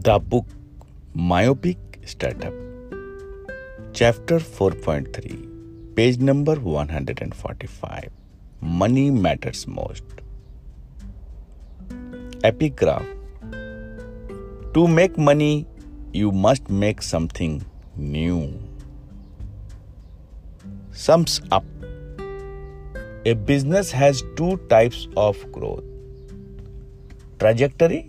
Stop book Myopic Startup. Chapter 4.3, page number 145. Money matters most. Epigraph To make money, you must make something new. Sums up A business has two types of growth trajectory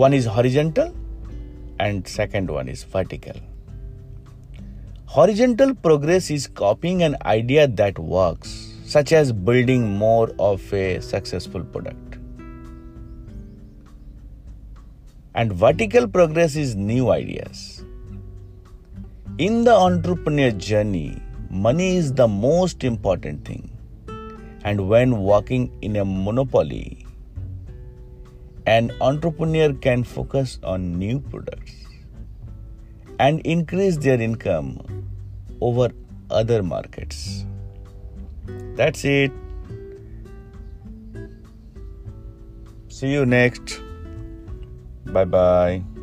one is horizontal and second one is vertical. Horizontal progress is copying an idea that works such as building more of a successful product. And vertical progress is new ideas. In the entrepreneur journey money is the most important thing. And when working in a monopoly an entrepreneur can focus on new products and increase their income over other markets. That's it. See you next. Bye bye.